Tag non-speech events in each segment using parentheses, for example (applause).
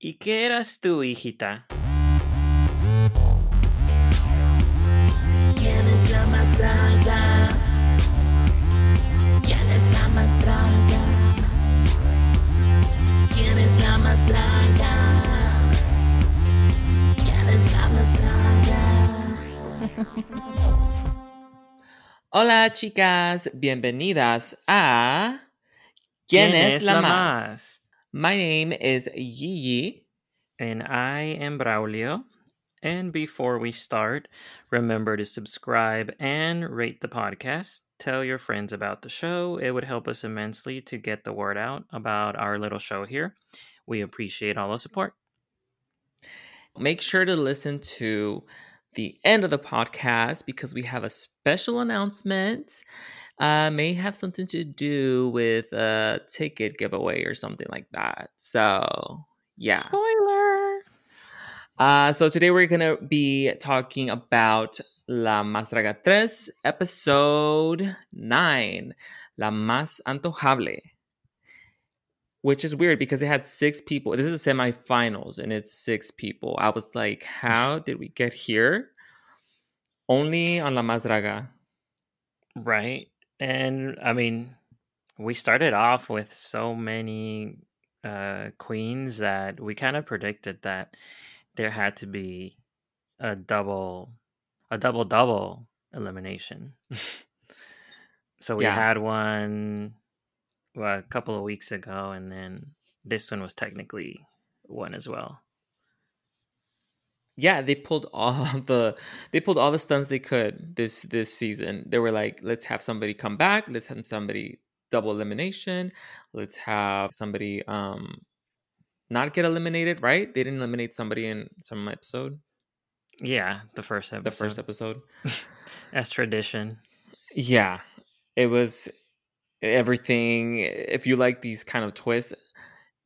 ¿Y qué eras tú, hijita? ¿Quién es la más draga? ¿Quién es la más draga? ¿Quién es la más draga? ¿Quién es la más draga? Hola chicas, bienvenidas a ¿Quién, es, la, más? My name is Yi Yi. And I am Braulio. And before we start, remember to subscribe and rate the podcast. Tell your friends about the show. It would help us immensely to get the word out about our little show here. We appreciate all the support. Make sure to listen to the end of the podcast because we have a special announcement. Uh, may have something to do with a ticket giveaway or something like that. So, yeah. Spoiler. Uh, so today we're gonna be talking about La Draga 3, episode 9, La Más Antojable. Which is weird because they had six people. This is the semifinals and it's six people. I was like, how did we get here? Only on La Más Draga. Right. And I mean, we started off with so many uh, queens that we kind of predicted that there had to be a double, a double double elimination. (laughs) so we Yeah. had one well, a couple of weeks ago, and then this one was technically one as well. Yeah, they pulled all (laughs) the they pulled all the stunts they could this this season. They were like, let's have somebody come back, let's have somebody double elimination, let's have somebody um not get eliminated, right? They didn't eliminate somebody in some episode, Yeah, the first episode. the first episode. (laughs) as tradition. Yeah. It was everything. If you like these kind of twists,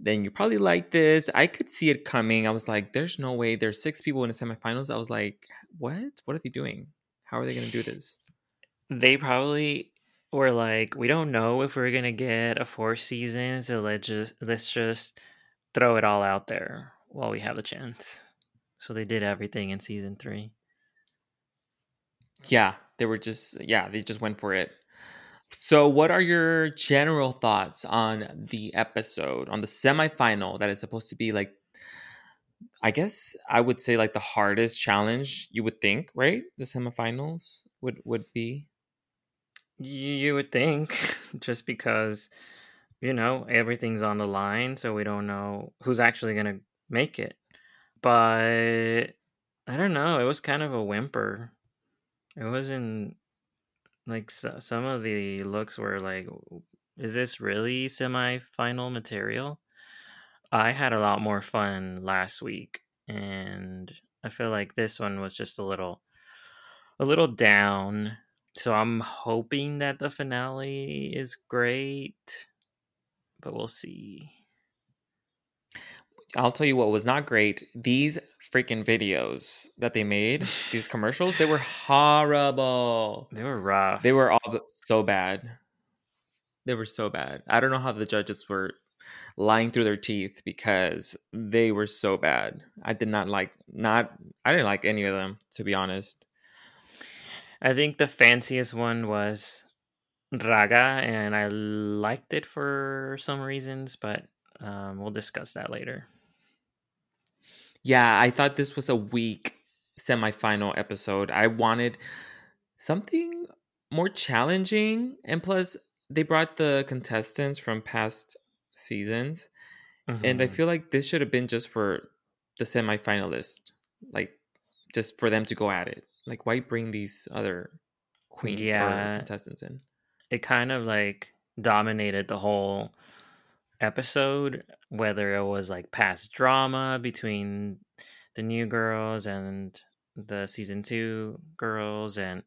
then you probably like this. I could see it coming. I was like, there's no way. There's six people in the semifinals. I was like, what? What are they doing? How are they going to do this? they probably were like, we don't know if we're gonna get a fourth season, so let's just let's just throw it all out there while we have the chance. So they did everything in season three. Yeah, they were just, yeah, they just went for it. So, what are your general thoughts on the episode, on the semifinal that is supposed to be like, I guess I would say like the hardest challenge you would think, right? The semifinals would would be. You, would think, (laughs) just because you know everything's on the line, so we don't know who's actually gonna make it. But I don't know. It was kind of a whimper. It wasn't like so, some of the looks were like, is this really semi-final material? I had a lot more fun last week, and I feel like this one was just a little, a little down. So I'm hoping that the finale is great, but we'll see. I'll tell you what was not great. These freaking videos that they made, these (laughs) commercials, they were horrible. They were rough. They were all so bad. They were so bad. I don't know how the judges were lying through their teeth because they were so bad. I did not like not I didn't like any of them to be honest. I think the fanciest one was Raga, and I liked it for some reasons, but um, we'll discuss that later. Yeah, I thought this was a weak semifinal episode. I wanted something more challenging and plus they brought the contestants from past seasons and I Mhm. feel like this should have been just for the semifinalist, like just for them to go at it. Like, why bring these other queens Yeah. or contestants in? it kind of like dominated the whole episode whether it was like past drama between the new girls and the season 2 girls and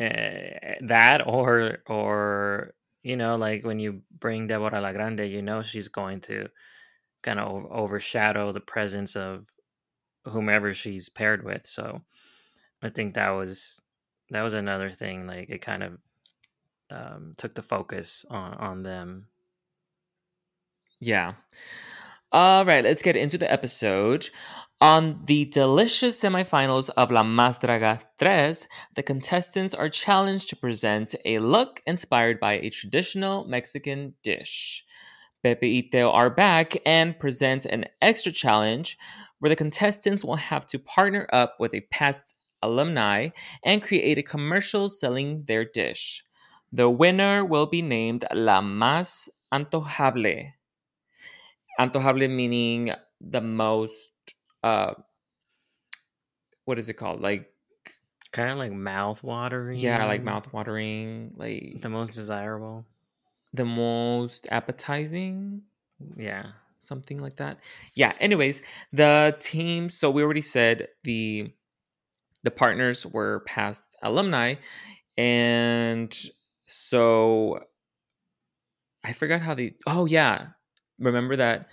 uh, that or or you know like when you bring Deborah La Grande you know she's going to kind of overshadow the presence of whomever she's paired with so i think that was that was another thing like it kind of um, took the focus on on them Yeah. All right, let's get into the episode. On the delicious semifinals of La Más Draga Tres, the contestants are challenged to present a look inspired by a traditional Mexican dish. Pepe y Teo are back and present an extra challenge where the contestants will have to partner up with a past alumni and create a commercial selling their dish. The winner will be named La Más Antojable. Antojable meaning the most uh what is it called? Like Kind of like mouth watering. yeah, like mouth watering, like The most desirable. the most appetizing, Yeah. something like that. Yeah, anyways, the team so we already said the the partners were past alumni and so I forgot how they Oh yeah. Remember that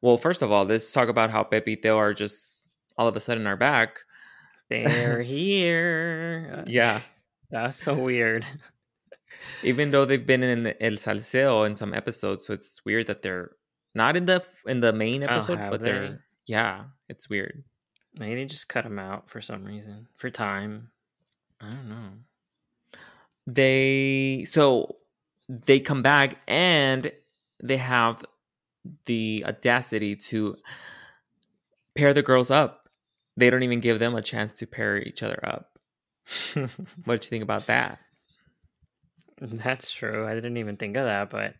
well, first of all, let's talk about how Pepe y Teo are just all of a sudden are back. They're (laughs) here. Yeah. That's so weird. even though they've been in El Salseo in some episodes, so it's weird that they're not in the in the main Oh, episode, but they? they're yeah, it's weird. Maybe they just cut them out for some reason. For time. I don't know. They so they come back and they have the audacity to pair the girls up. They don't even give them a chance to pair each other up. (laughs) What do you think about that? That's true. I didn't even think of that, but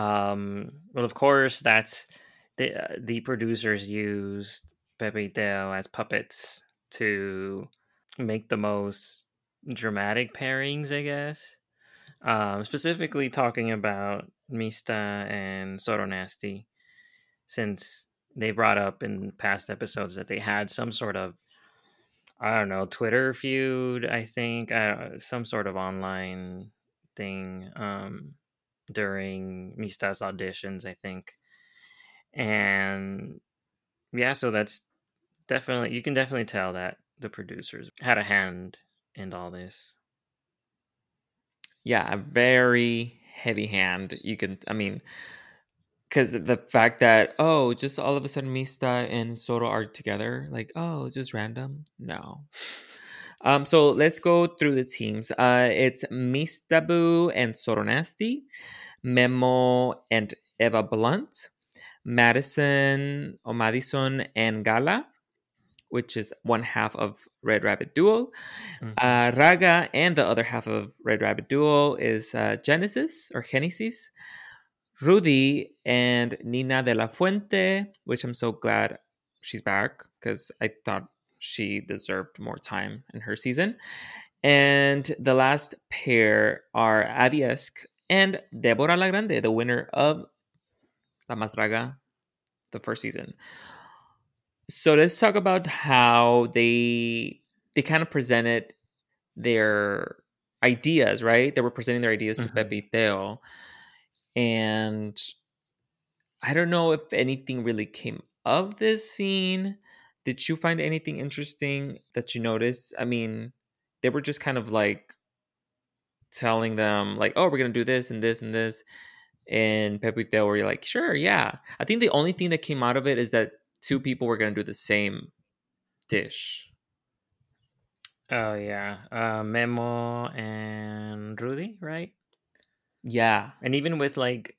um well of course that's the uh, the producers used Pepe Teo as puppets to make the most dramatic pairings, I guess. Um specifically talking about Mista and Soro Nasty since they brought up in past episodes that they had some sort of I don't know, Twitter feud, I think, uh, some sort of online thing um, during Mista's auditions, I think. And yeah, so that's definitely, you can definitely tell that the producers had a hand in all this. yeah, a very heavy hand. You can, I mean, because the fact that oh, just all of a sudden Mista and Soro are together, like oh, just random. No. Um, so let's go through the teams. Uh, it's Mistabu and Soro Nasty, Memo and Eva Blunt, Madison or Madison and Gala, which is one half of Red Rabbit Duo. Mhm. Uh, Raga and the other half of Red Rabbit Duo is uh, Genesis or Genesis, Rudy and Nina de la Fuente, which I'm so glad she's back because I thought she deserved more time in her season. And the last pair are Aviesk and Deborah La Grande, the winner of La Más Draga, the first season. So let's talk about how they they kind of presented their ideas, right? They were presenting their ideas to Mhm. Pepe Teo. And I don't know if anything really came of this scene. Did you find anything interesting that you noticed? I mean, they were just kind of like telling them, like, oh, we're gonna do this and this and this. And Pepe Teo were like, sure, yeah. I think the only thing that came out of it is that two people were gonna do the same dish. Oh, yeah. Uh, Memo and Rudy, right? Yeah. And even with like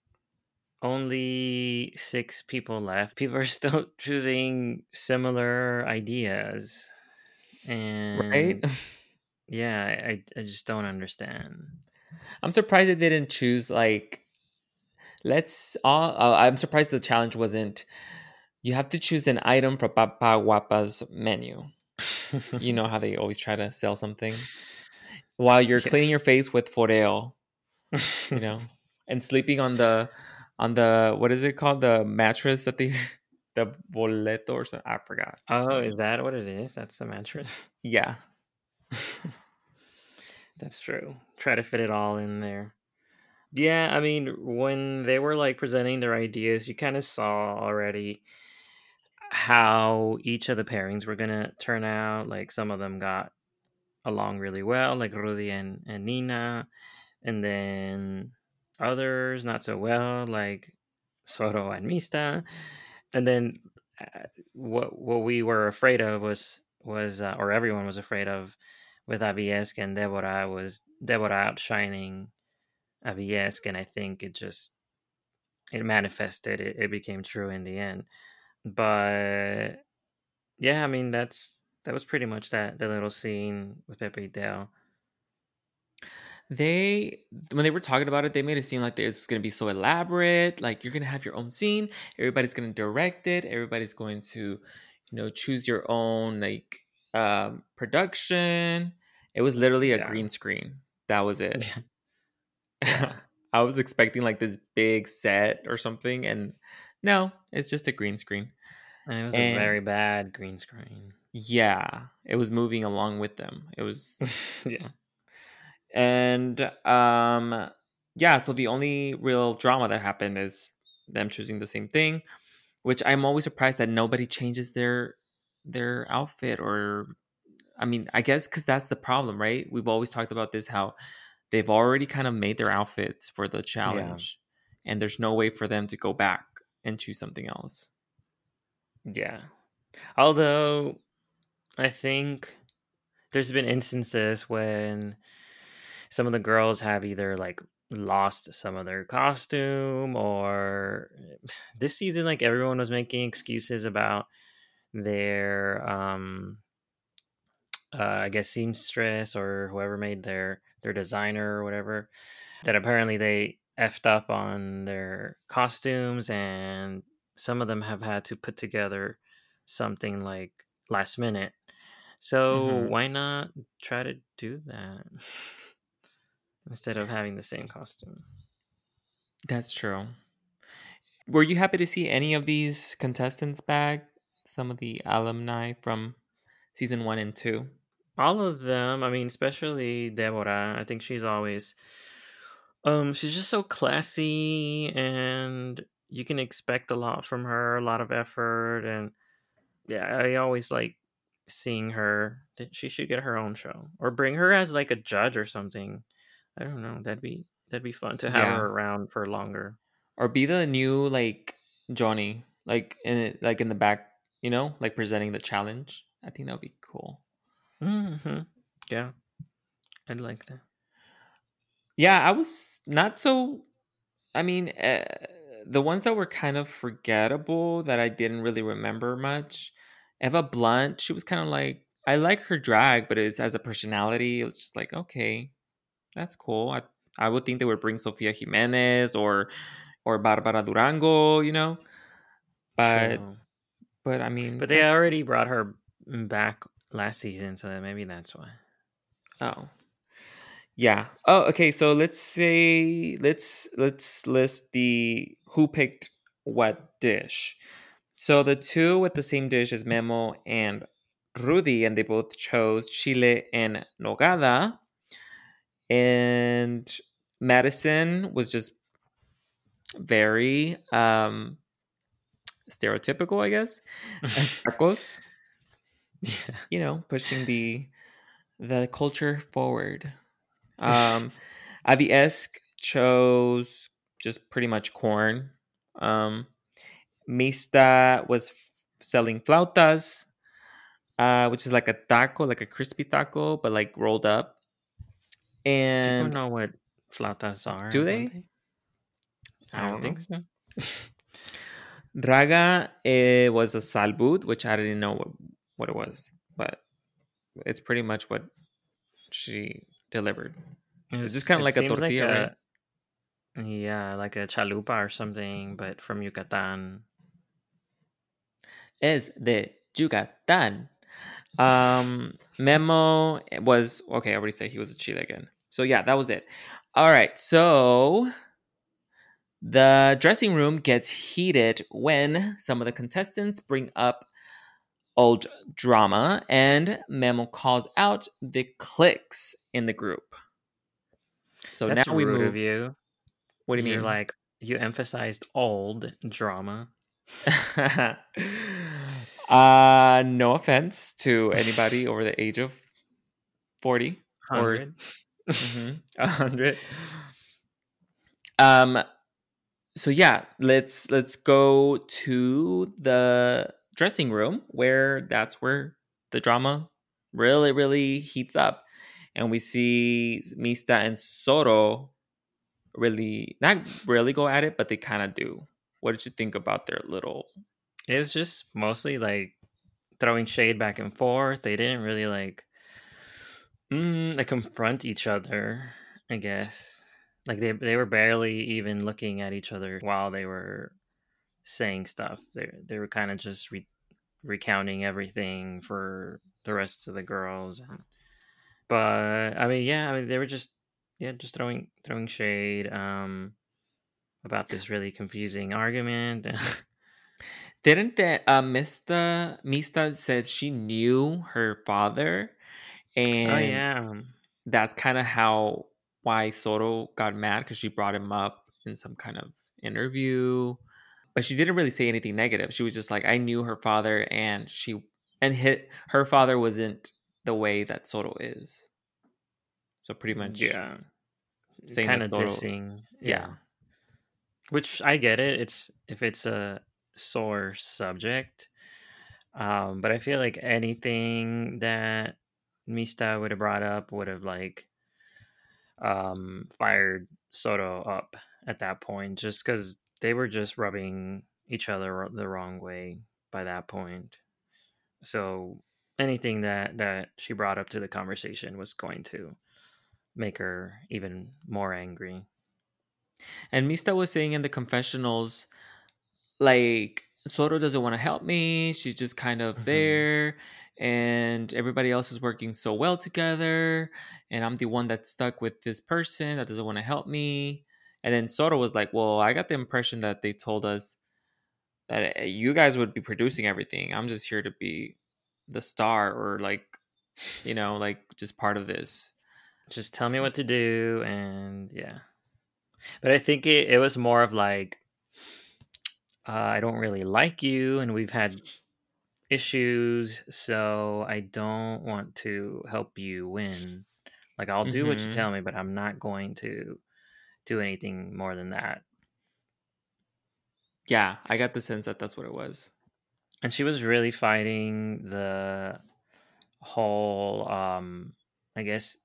only six people left, people are (laughs) still choosing similar ideas. And Right? (laughs) yeah, I, I just don't understand. I'm surprised they didn't choose like let's all uh, I'm surprised the challenge wasn't you have to choose an item from Papa Guapa's menu. (laughs) You know how they always try to sell something while you're Yeah. cleaning your face with foreo, (laughs) you know, and sleeping on the on the what is it called the mattress that the (laughs) the boleto or something I forgot. oh, is that what it is? That's the mattress. Yeah, That's true. Try to fit it all in there. Yeah, I mean, when they were like presenting their ideas, you kind of saw already how each of the pairings were gonna turn out. Like some of them got along really well, like Rudy and, and Nina, and then others not so well, like Soro and Mista. and then uh, what what we were afraid of was was uh, or everyone was afraid of with Aviesk and Deborah was Deborah outshining Aviesk, and I think it just it manifested. It, it became true in the end. But yeah, I mean that's that was pretty much that the little scene with Pepe Teo. They when they were talking about it, they made it seem like it was going to be so elaborate. Like you're going to have your own scene. Everybody's going to direct it. Everybody's going to, you know, choose your own like um, production. It was literally a Yeah. green screen. That was it. Yeah. (laughs) I was expecting like this big set or something, and no, it's just a green screen. And it was And- a very bad green screen. Yeah, it was moving along with them. It was (laughs) yeah. and um yeah so the only real drama that happened is them choosing the same thing which i'm always surprised that nobody changes their their outfit or i mean i guess because that's the problem right we've always talked about this how they've already kind of made their outfits for the challenge and there's no way for them to go back and choose something else Yeah. Although I think there's been instances when some of the girls have either like lost some of their costume or this season like everyone was making excuses about their um uh, I guess seamstress or whoever made their their designer or whatever that apparently they effed up on their costumes and some of them have had to put together something like last minute. So Mhm. why not try to do that (laughs) instead of having the same costume? that's true were you happy to see any of these contestants back some of the alumni from season one and two All of them, I mean, especially Deborah, I think she's always um she's just so classy and you can expect a lot from her, a lot of effort and yeah, I always like seeing her. That She should get her own show or bring her as like a judge or something. I don't know. That'd be that'd be fun to have Yeah. her around for longer. or be the new like Johnny, like in like in the back, you know, like presenting the challenge. I think that would be cool. hmm Yeah. I'd like that. Yeah, I was not so. I mean, uh, the ones that were kind of forgettable that I didn't really remember much. Eva Blunt, she was kind of like I like her drag, but it's as a personality, it was just like okay, that's cool. I I would think they would bring Sofia Jimenez or or Barbara Durango, you know, but True. but I mean, But they already brought her back last season, so maybe that's why. Oh. Yeah. Oh, okay. So let's say let's let's list the who picked what dish. So the two with the same dish is Memo and Rudy, and they both chose chile en nogada. And Madison was just very um stereotypical, I guess. (laughs) Tacos, yeah. you know, pushing the the culture forward. Um, Aviesk chose just pretty much corn. Um, Mista was f- selling flautas, uh, which is like a taco, like a crispy taco, but like rolled up. And people know what flautas are. Do don't they? I I don't don't think so. (laughs) Raga eh, was a salbut, which I didn't know what, what it was, but it's pretty much what she delivered. It's just kinda like a tortilla, right? a- Yeah, like a chalupa or something, but from Yucatan. es de Yucatan. Um, Memo was okay. I already said he was a Chile again. So yeah, that was it. All right. So the dressing room gets heated when some of the contestants bring up old drama, and Memo calls out the cliques in the group. So That's now we move. you. What do you You're mean? like you emphasized old drama. (laughs) uh no offense to anybody (laughs) over the age of 40 or 100. mhm, (laughs) a 100 um so yeah, let's let's go to the dressing room where that's where the drama really really heats up, and we see Mista and Soro really not really go at it, but they kind of do. What did you think about their little? It was just mostly like throwing shade back and forth. They didn't really like mm, like confront each other. I guess like they they were barely even looking at each other while they were saying stuff. They they were kind of just re- recounting everything for the rest of the girls. And, but I mean, yeah, I mean they were just yeah just throwing throwing shade um about this really confusing argument. (laughs) Didn't that uh, Mista Mista said she knew her father, and oh yeah, that's kind of how why Soro got mad because she brought him up in some kind of interview, but she didn't really say anything negative. She was just like, I knew her father, and she and hit her father wasn't the way that Soro is. So pretty much, yeah, saying kind of Soro- dissing. yeah. which I get it. It's if it's a sore subject, um, but I feel like anything that Mista would have brought up would have like um fired Soro up at that point, just because they were just rubbing each other the wrong way by that point. So anything that that she brought up to the conversation was going to make her even more angry. And Mista was saying in the confessionals, like, Soro doesn't want to help me. She's just kind of Mhm. there. And everybody else is working so well together. And I'm the one that's stuck with this person that doesn't want to help me. And then Soro was like, Well, I got the impression that they told us that uh, you guys would be producing everything. I'm just here to be the star or, like, you know, like just part of this. just tell me what to do and yeah but i think it, it was more of like uh, i don't really like you and we've had issues so i don't want to help you win like i'll do what you Mhm. tell me but i'm not going to do anything more than that Yeah, I got the sense that that's what it was. and she was really fighting the whole um i guess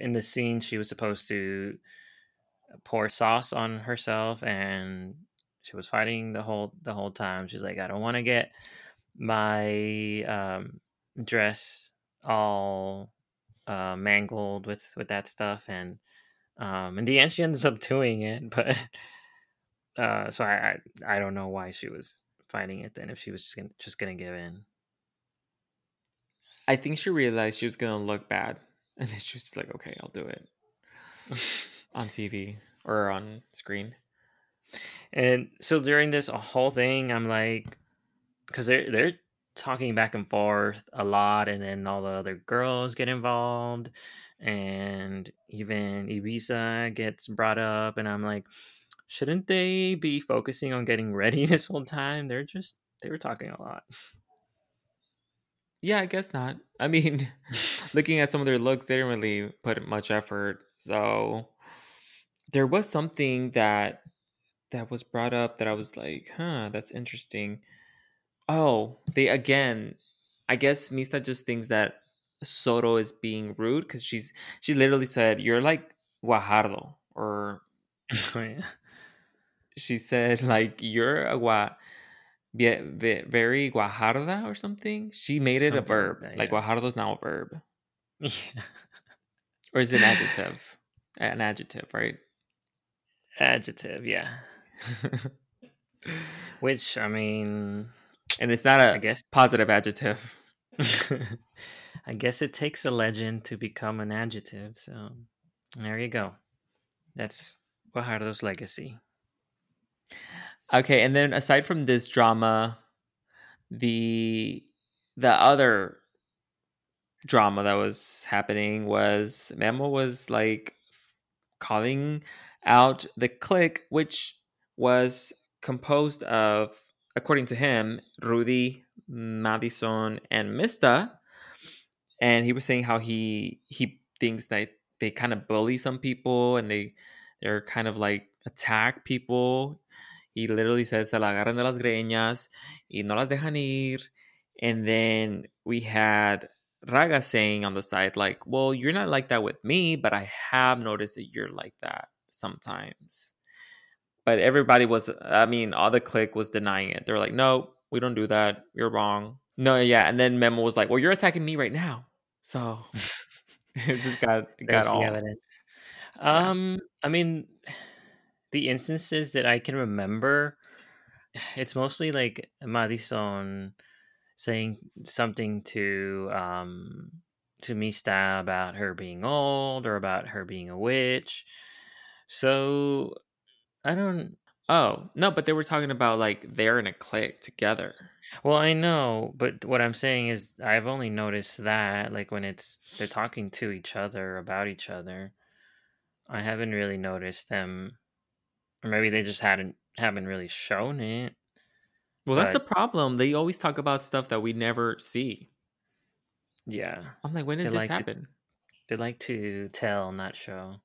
in the scene she was supposed to pour sauce on herself and she was fighting the whole the whole time she's like i don't want to get my um dress all uh mangled with with that stuff and um in the end she ends up doing it (laughs) but uh so i i, I don't know why she was fighting it then if she was just gonna, just gonna give in I think she realized she was gonna look bad, (laughs) and then she was just like, "Okay, I'll do it (laughs) on TV or on screen." And so during this whole thing, I'm like, because they're they're talking back and forth a lot, and then all the other girls get involved, and even Ibiza gets brought up, and I'm like, shouldn't they be focusing on getting (laughs) ready this whole time? They're just they were talking a lot. Yeah, I guess not. I mean, (laughs) (laughs) looking at some of their looks, they didn't really put much effort. So there was something that that was brought up that I was like, "Huh, that's interesting." Oh, they again. I guess Mista just thinks that Soro is being rude because she's she literally said, "You're like Guajardo," or (laughs) Oh, yeah. she said like you're a gua ve- ve- very guajarda or something she made it a Something like verb that, like yeah. is now a verb (laughs) yeah. or is it an adjective an adjective right Adjective, yeah. (laughs) Which I mean, and it's not a I guess positive adjective (laughs) I guess it takes a legend to become an adjective. So there you go. That's Guajardo's legacy. okay and then aside from this drama the the other drama that was happening was Memo was like calling out the clique, which was composed of, according to him, Rudy, Madison, and Mista. And he was saying how he he thinks that they kind of bully some people and they they're kind of like attack people. he literally says se la agarran de las greñas y no las dejan ir. And then we had Raga saying on the side, like, well, you're not like that with me, but I have noticed that you're like that sometimes. But everybody was, I mean, all the clique was denying it. They were like, no, we don't do that. You're wrong. No, yeah. And then Memo was like, well, you're attacking me right now. So (laughs) (laughs) it just got, it got all. evidence. Um, I mean, the instances that I can remember, it's mostly like Madison saying something to um to Mista about her being old or about her being a witch. So I don't Oh, no, but they were talking about like they're in a clique together. well I know, but what I'm saying is I've only noticed that like when it's they're talking to each other about each other. I haven't really noticed them or maybe they just hadn't haven't really shown it. Well, that's the problem. They always talk about stuff that we never see. Yeah. I'm like, when did They this like to- happen? They like to tell, not show.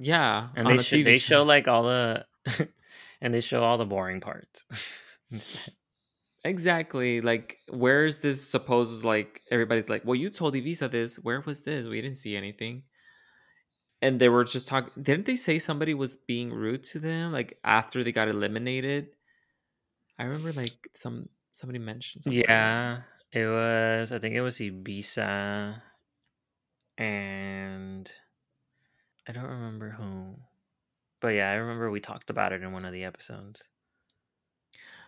Yeah, And on they sh- TV they show like all the (laughs) and they show all the boring parts (laughs) exactly like where's this supposed like everybody's like, well, you told Ibiza this. Where was this? We didn't see anything. And they were just talking. Didn't they say somebody was being rude to them like after they got eliminated? I remember like some somebody mentioned. Something. Yeah, it was. I think it was Ibiza, and I don't remember who. But yeah, I remember we talked about it in one of the episodes.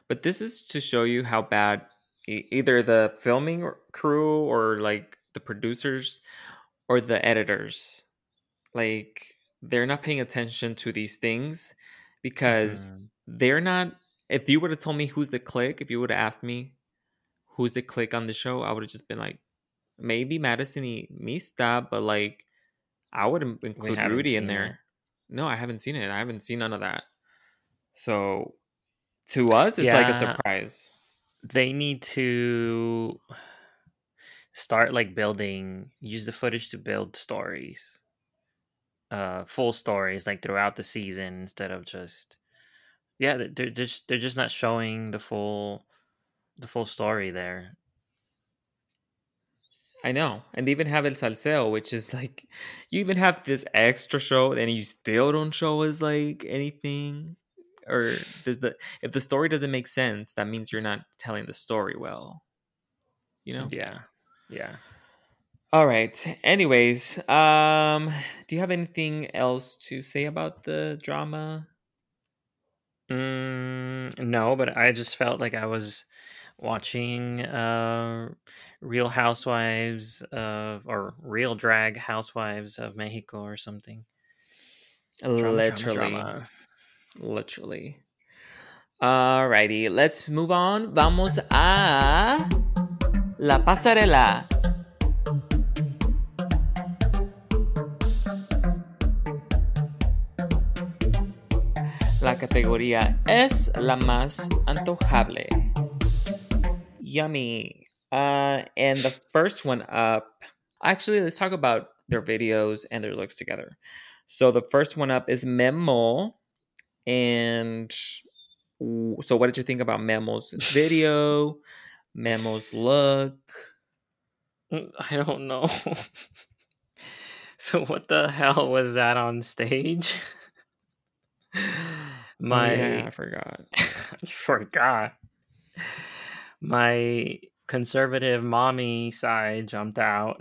But this is to show you how bad e- either the filming crew or like the producers or the editors like they're not paying attention to these things because Mhm. they're not if you would have told me who's the click if you would have asked me who's the click on the show i would have just been like maybe madison y mista but like i would include rudy in there it. no i haven't seen it i haven't seen none of that so to us it's like a surprise They need to start like building. Use the footage to build stories, uh, full stories like throughout the season instead of just yeah. they- They're just they're just not showing the full the full story there. I know. And they even have El Salseo, which is like you even have this extra show and you still don't show us like anything. Or does the if the story doesn't make sense, that means you're not telling the story well. You know? Yeah, yeah. All right. Anyways, um do you have anything else to say about the drama? Mm, no, but I just felt like I was watching uh, Real Housewives of or Real Drag Housewives of Mexico or something. Drama, drama, Literally. drama. Literally. Alrighty, let's move on. Vamos a la pasarela. La categoría es la más antojable. Yummy. Uh, and the first one up, actually, let's talk about their videos and their looks together. So the first one up is Memo. And so, what did you think about Memo's (laughs) video? Memo's look? Mm, I don't know. (laughs) so what the hell was that on stage? My (laughs) oh, yeah, I forgot. you forgot. My conservative mommy side jumped out.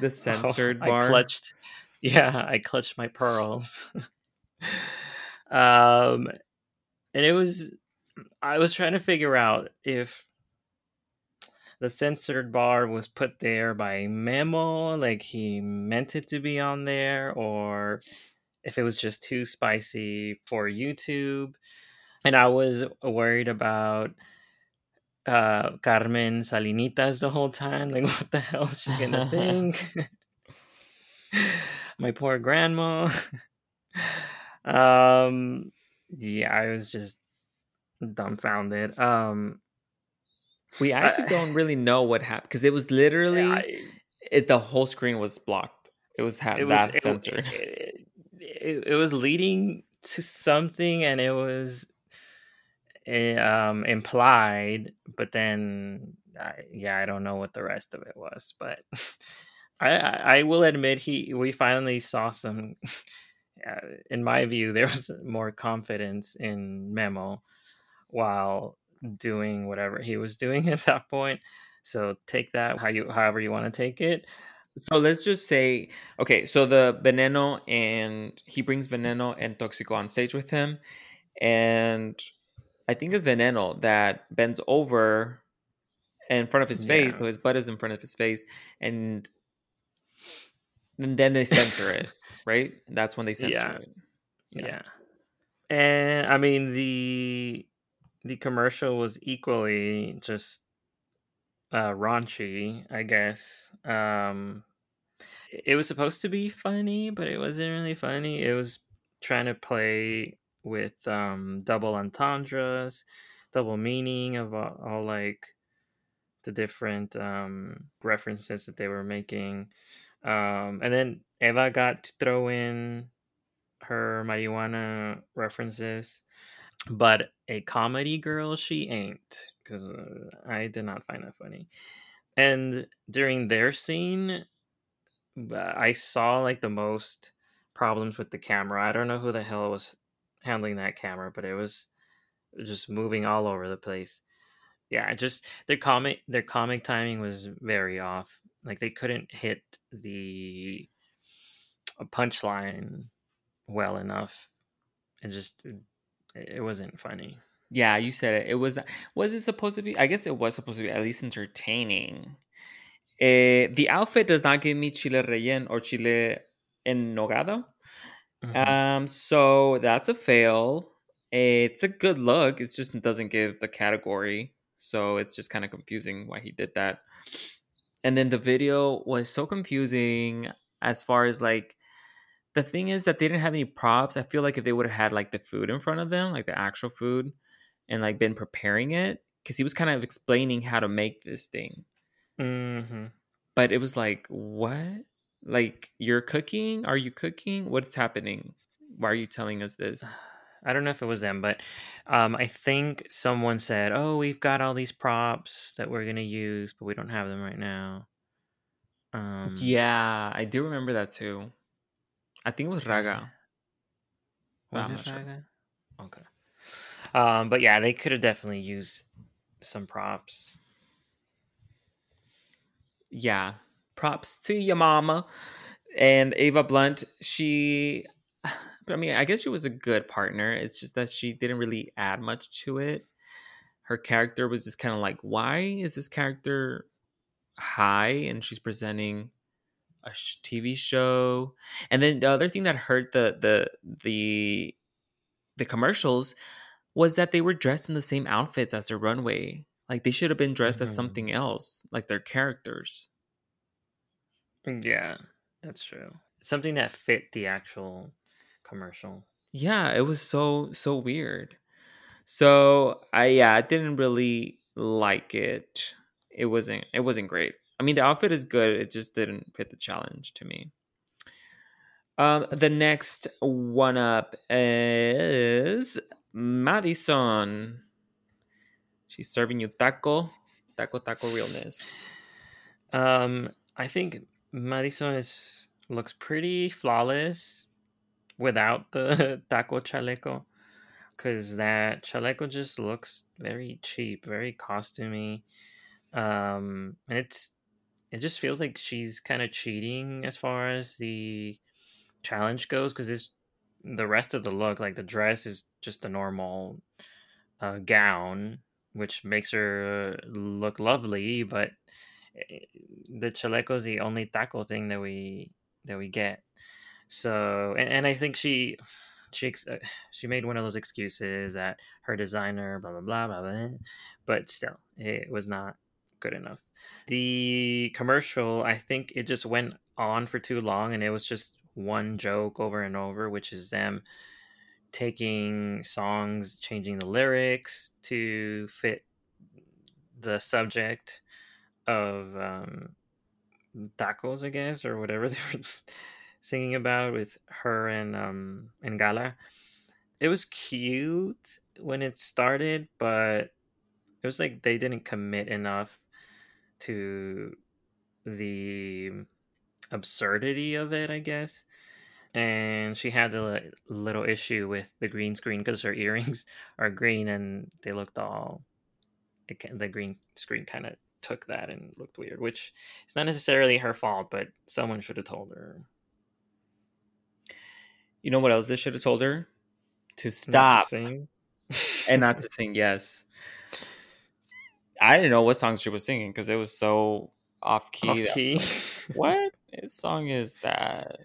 The (laughs) Oh, censored I bar. clutched. Yeah, I clutched my pearls. (laughs) um, and it was. I was trying to figure out if the censored bar was put there by memo, like he meant it to be on there, or if it was just too spicy for YouTube. And I was worried about uh Carmen Salinitas the whole time. Like, (laughs) what the hell is she gonna (laughs) think? (laughs) My poor grandma. um, yeah, I was just dumbfounded. Um, We actually I- don't really (sighs) know what happened because it was literally I- it. The whole screen was blocked. It was ha- it was that it, censored. it, it, it was leading to something and it was um implied but then I, yeah i don't know what the rest of it was but (laughs) I, I I will admit he we finally saw some (laughs) uh, in my view there was more confidence in memo while doing whatever he was doing (laughs) at that point. So take that how you however you want to take it. So let's just say, okay, so the Veneno and he brings Veneno and Toxico on stage with him, and I think it's Veneno that bends over in front of his face, Yeah. so his butt is in front of his face, and, and then they center it, (laughs) right? That's when they center Yeah. it. yeah. Yeah. and i mean the the commercial was equally just uh raunchy i guess um it was supposed to be funny but it wasn't really funny it was trying to play with um double entendres double meaning of all, all like the different um references that they were making. Um and then eva got to throw in her marijuana references but a comedy girl she ain't because uh, i did not find that funny. And during their scene uh, i saw like the most problems with the camera. I don't know who the hell was handling that camera but it was just moving all over the place yeah just their comic their comic timing was very off like they couldn't hit the punchline well enough it just it wasn't funny Yeah, you said it. It was was it supposed to be? I guess it was supposed to be at least entertaining. Eh, the outfit does not give me chile relleno or chile en nogado. Mhm. Um, so that's a fail. It's a good look. It just doesn't give the category. So it's just kind of confusing why he did that. And then the video was so confusing as far as like the thing is that they didn't have any props. I feel like if they would have had like the food in front of them, like the actual food, and like been preparing it, because he was kind of explaining how to make this thing. Mhm. But it was like, what? Like you're cooking? Are you cooking? What's happening? Why are you telling us this? (sighs) I don't know if it was them, but um, I think someone said, "Oh, we've got all these props that we're gonna use, but we don't have them right now." Um, yeah, I do remember that too. I think it was Raga. Was it not sure. Raga? Okay. Um, but yeah, they could have definitely used some props. yeah props to your mama and ava blunt. She i mean i guess she was a good partner. It's just that she didn't really add much to it. Her character was just kind of like why is this character high and she's presenting a sh- tv show? And then the other thing that hurt the the the the commercials was that they were dressed in the same outfits as the runway. Like they should have been dressed as Mhm. something else like their characters Yeah, that's true. Something that fit the actual commercial. Yeah, it was so so weird. So I yeah, I didn't really like it. It wasn't it wasn't great. I mean the outfit is good, it just didn't fit the challenge to me. Um the next one up is Madison. She's serving you taco, taco taco realness. (sighs) Um, I think Madison is looks pretty flawless without the (laughs) taco chaleco, because that chaleco just looks very cheap, very costumey. Um, and it's it just feels like she's kind of cheating as far as the challenge goes, because it's the rest of the look, like the dress is just a normal uh, gown, which makes her look lovely, but the chaleco is the only taco thing that we that we get. So, and, and I think she she uh, she made one of those excuses that her designer blah blah blah blah blah, but still, it was not good enough. The commercial, I think it just went on for too long, and it was just one joke over and over, which is them taking songs, changing the lyrics to fit the subject of um, tacos, I guess, or whatever (laughs) they were singing about with her and um and Gala. it was cute when it started, but it was like they didn't commit enough to the absurdity of it, I guess. And she had a little issue with the green screen because her (laughs) earrings are green and they looked all. The green screen kind of took that and looked weird, which is not necessarily her fault, but someone should have told her You know what else they should have told her? To to stop sing. and not to sing. Yes. I didn't know what song she was singing because it was so off key. off key. (laughs) What song is that?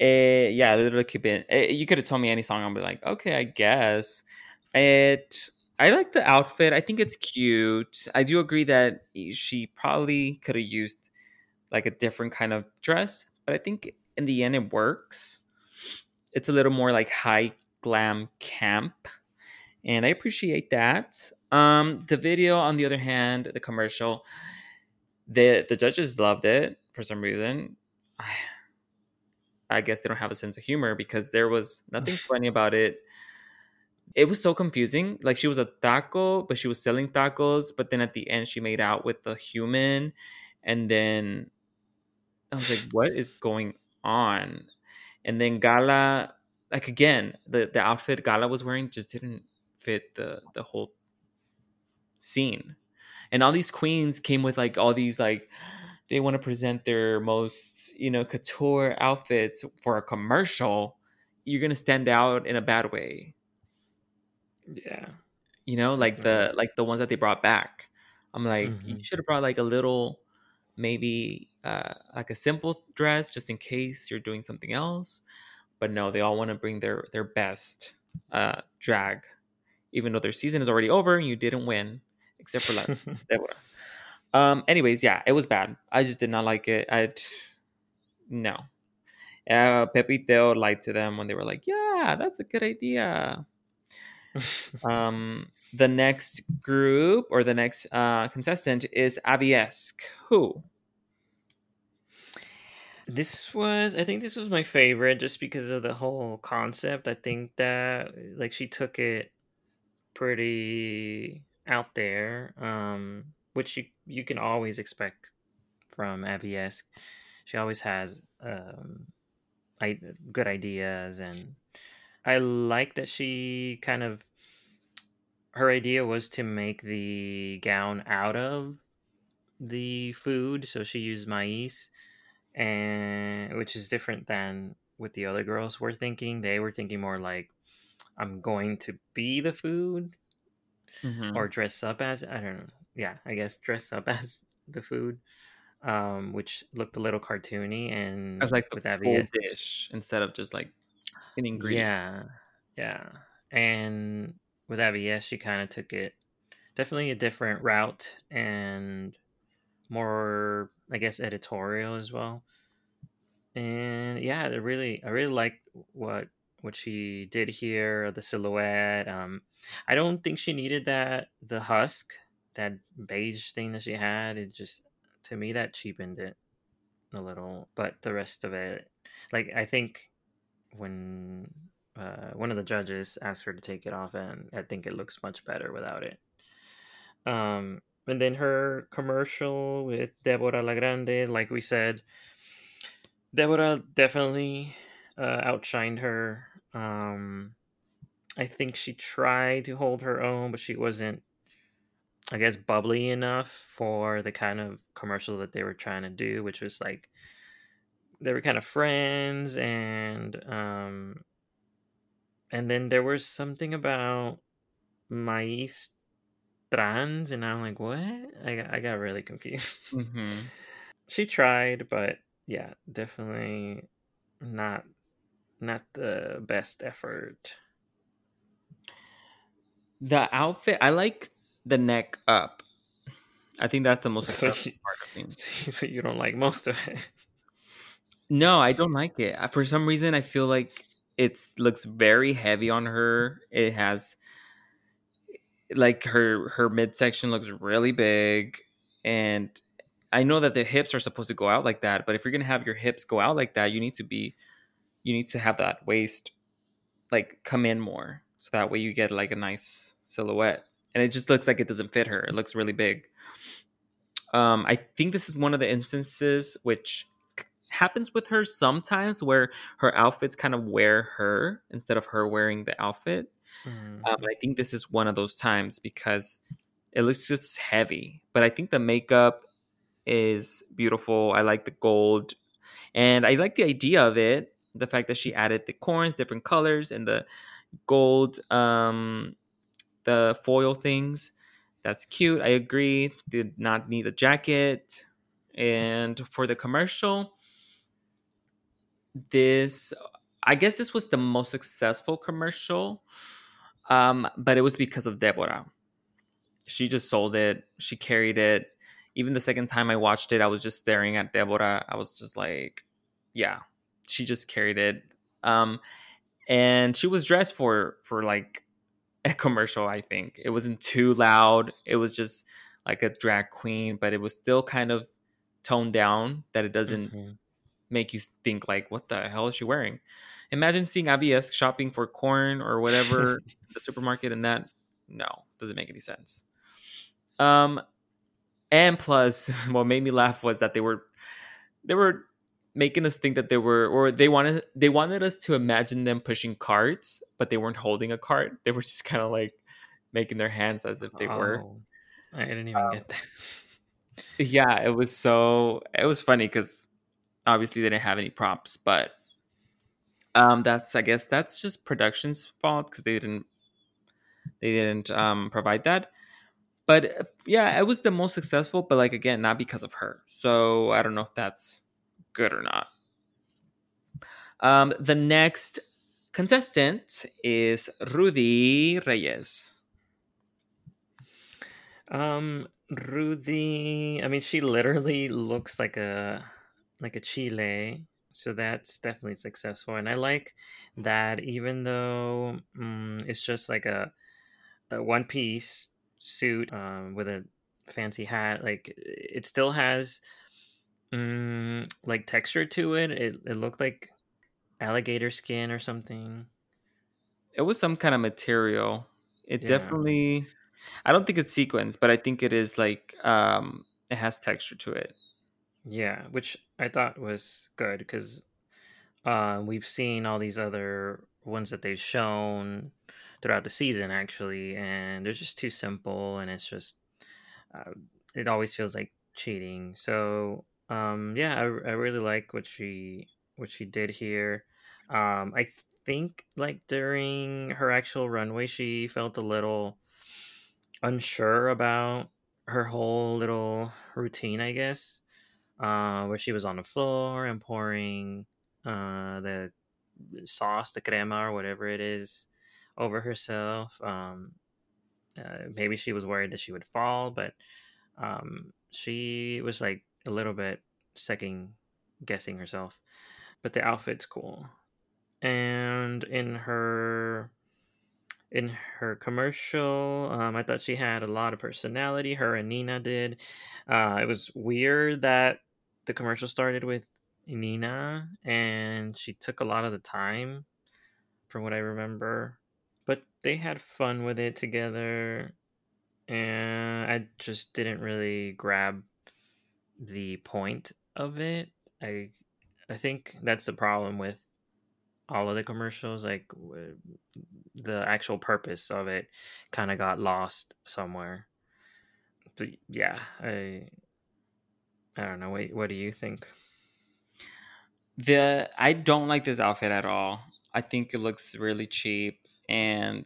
Eh, yeah, literally keep it. you could have told me any song. I'll be like, okay, I guess. It. I like the outfit. I think it's cute. I do agree that she probably could have used like a different kind of dress, but I think in the end it works. It's a little more like high glam camp, and I appreciate that. Um, the video, on the other hand, the commercial, the the judges loved it for some reason. I, (sighs) I guess they don't have a sense of humor because there was nothing (laughs) funny about it. It was so confusing. Like she was a taco, but she was selling tacos. But then at the end, she made out with the human, and then I was like, "What is going on?" And then Gala, like again, the the outfit Gala was wearing just didn't fit the the whole scene and all these queens came with like all these like they want to present their most you know couture outfits for a commercial you're gonna stand out in a bad way yeah. you know like the like the ones that they brought back i'm like you Mhm. should have brought like a little maybe uh like a simple dress just in case you're doing something else but no they all want to bring their their best uh drag even though their season is already over and you didn't win except for like (laughs) Deborah. Um. Anyways, yeah, it was bad. I just did not like it. I no. Uh, Pepe Teo lied to them when they were like, "Yeah, that's a good idea." Um. The next group or the next uh, contestant is Aviesc. Who? This was, I think this was my favorite just because of the whole concept. I think that like she took it pretty out there, um, which you you can always expect from Aviesc. She always has um, I, good ideas, and I like that she kind of her idea was to make the gown out of the food, so she used maize and which is different than what the other girls were thinking. They were thinking more like, "I'm going to be the food Mhm. or dress up as." I don't know. Yeah, I guess dress up (laughs) as the food, um, which looked a little cartoony and as like the with full dish instead of just like an ingredient. Yeah, yeah, and with Abby, she kind of took it definitely a different route and more, I guess, editorial as well. and yeah, I really, I really like what what she did here. The silhouette. Um, I don't think she needed that the husk, that beige thing that she had. It just to me that cheapened it a little. But the rest of it, like I think when uh, one of the judges asked her to take it off, and I think it looks much better without it. Um, and then her commercial with Deborah La Grande, like we said, Deborah definitely uh, outshined her. Um, I think she tried to hold her own, but she wasn't, I guess, bubbly enough for the kind of commercial that they were trying to do, which was like they were kind of friends, and um, and then there was something about mais trans, and I'm like, what? I got, I got really confused. (laughs) hmm she tried, but yeah, definitely not not the best effort. The outfit, I like the neck up. I think that's the most So you, part of things. (laughs) so you don't like most of it. No, I don't like it. For some reason, I feel like it looks very heavy on her. It has like her her midsection looks really big, and I know that the hips are supposed to go out like that. But if you're gonna have your hips go out like that, you need to be you need to have that waist like come in more so that way you get like a nice silhouette and it just looks like it doesn't fit her it looks really big um i think this is one of the instances which happens with her sometimes where her outfits kind of wear her instead of her wearing the outfit Mm. um, I think this is one of those times because it looks just heavy. But I think the makeup is beautiful. I like the gold. And I like the idea of it. The fact that she added the corns, different colors, and the gold, um, the foil things. That's cute. I agree. Did not need a jacket. And for the commercial, this, I guess this was the most successful commercial um, but it was because of Deborah. She just sold it. She carried it. Even the second time I watched it, I was just staring at Deborah. I was just like, yeah, she just carried it. Um, and she was dressed for for like a commercial. I think it wasn't too loud. It was just like a drag queen, but it was still kind of toned down that it doesn't Mhm. Make you think like, what the hell is she wearing? Imagine seeing ABS shopping for corn or whatever (laughs) the supermarket and that no doesn't make any sense um and plus (laughs) what made me laugh was that they were they were making us think that they were or they wanted they wanted us to imagine them pushing carts but they weren't holding a cart they were (laughs) just kind of like making their hands as if they were Oh, I didn't even Um, get that. yeah it was so it was funny because obviously they didn't have any props but um that's i guess that's just production's fault because they didn't they didn't um provide that. But uh, yeah it was the most successful but like again not because of her. So i don't know if that's good or not. Um the next contestant is rudy reyes. Um, Rudy, I mean, she literally looks like a like a chile, so that's definitely successful. And I like that even though mm, it's just like a, a one piece suit um, with a fancy hat, like it still has mm, like texture to it. It it looked like alligator skin or something. it was some kind of material it Yeah. definitely i don't think it's sequins but i think it is like um it has texture to it Yeah, which I thought was good because uh, we've seen all these other ones that they've shown throughout the season, actually, and they're just too simple, and it's just uh, it always feels like cheating. So um, yeah, I, I really like what she what she did here. Um, I think like during her actual runway, she felt a little unsure about her whole little routine, I guess uh, where she was on the floor and pouring uh, the sauce, the crema, or whatever it is, over herself. Um, uh, maybe she was worried that she would fall, but um, she was like a little bit second guessing herself. But the outfit's cool, and in her in her commercial. Um, I thought she had a lot of personality. Her and Nina did. Uh, it was weird that the commercial started with Nina and she took a lot of the time, from what I remember. But they had fun with it together, and I just didn't really grab the point of it. I I think that's the problem with all of the commercials like the actual purpose of it kind of got lost somewhere but yeah i i don't know what, what do you think? The i don't like this outfit at all. I think it looks really cheap and